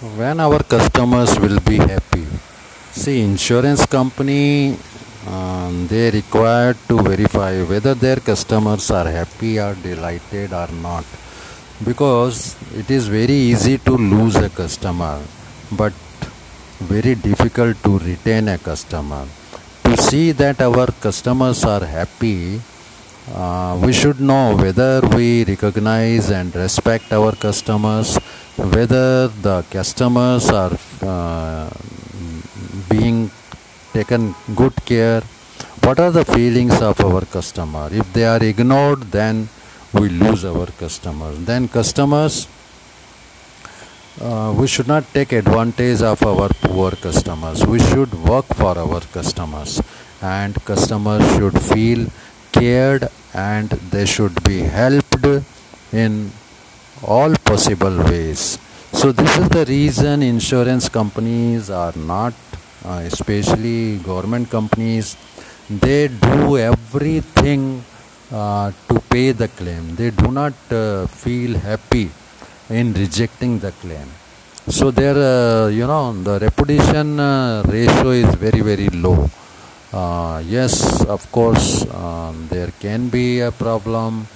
when our customers will be happy. See insurance company um, they require to verify whether their customers are happy or delighted or not. Because it is very easy to lose a customer but very difficult to retain a customer. To see that our customers are happy uh, we should know whether we recognize and respect our customers, whether the customers are uh, being taken good care. What are the feelings of our customer? If they are ignored, then we lose our customers. Then customers, uh, we should not take advantage of our poor customers. We should work for our customers, and customers should feel cared and they should be helped in all possible ways. So, this is the reason insurance companies are not, uh, especially government companies, they do everything uh, to pay the claim. They do not uh, feel happy in rejecting the claim. So, their, uh, you know, the reputation uh, ratio is very, very low uh, yes, of course, um, there can be a problem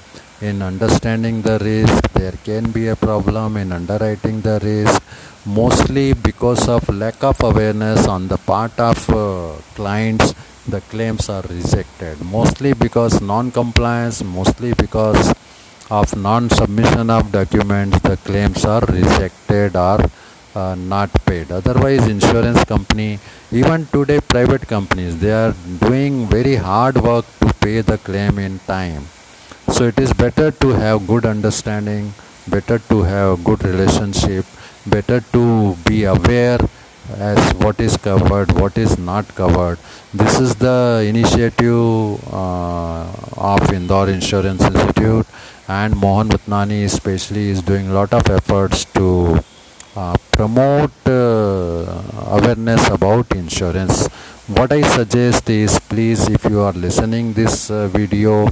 in understanding the risk, there can be a problem in underwriting the risk, mostly because of lack of awareness on the part of uh, clients. The claims are rejected mostly because non compliance, mostly because of non submission of documents, the claims are rejected or uh, not paid. Otherwise insurance company even today private companies they are doing very hard work to pay the claim in time. So it is better to have good understanding better to have good relationship better to be aware as what is covered what is not covered. This is the initiative uh, of indore insurance institute and mohan Bhatnani especially is doing a lot of efforts to uh, promote uh, awareness about insurance. What i suggest is please if you are listening this uh, video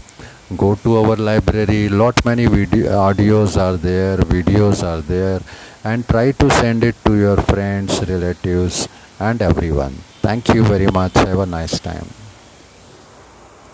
go to our library. Lot many video audios are there videos are there and try to send it to your friends relatives and everyone. Thank you very much. Have a nice time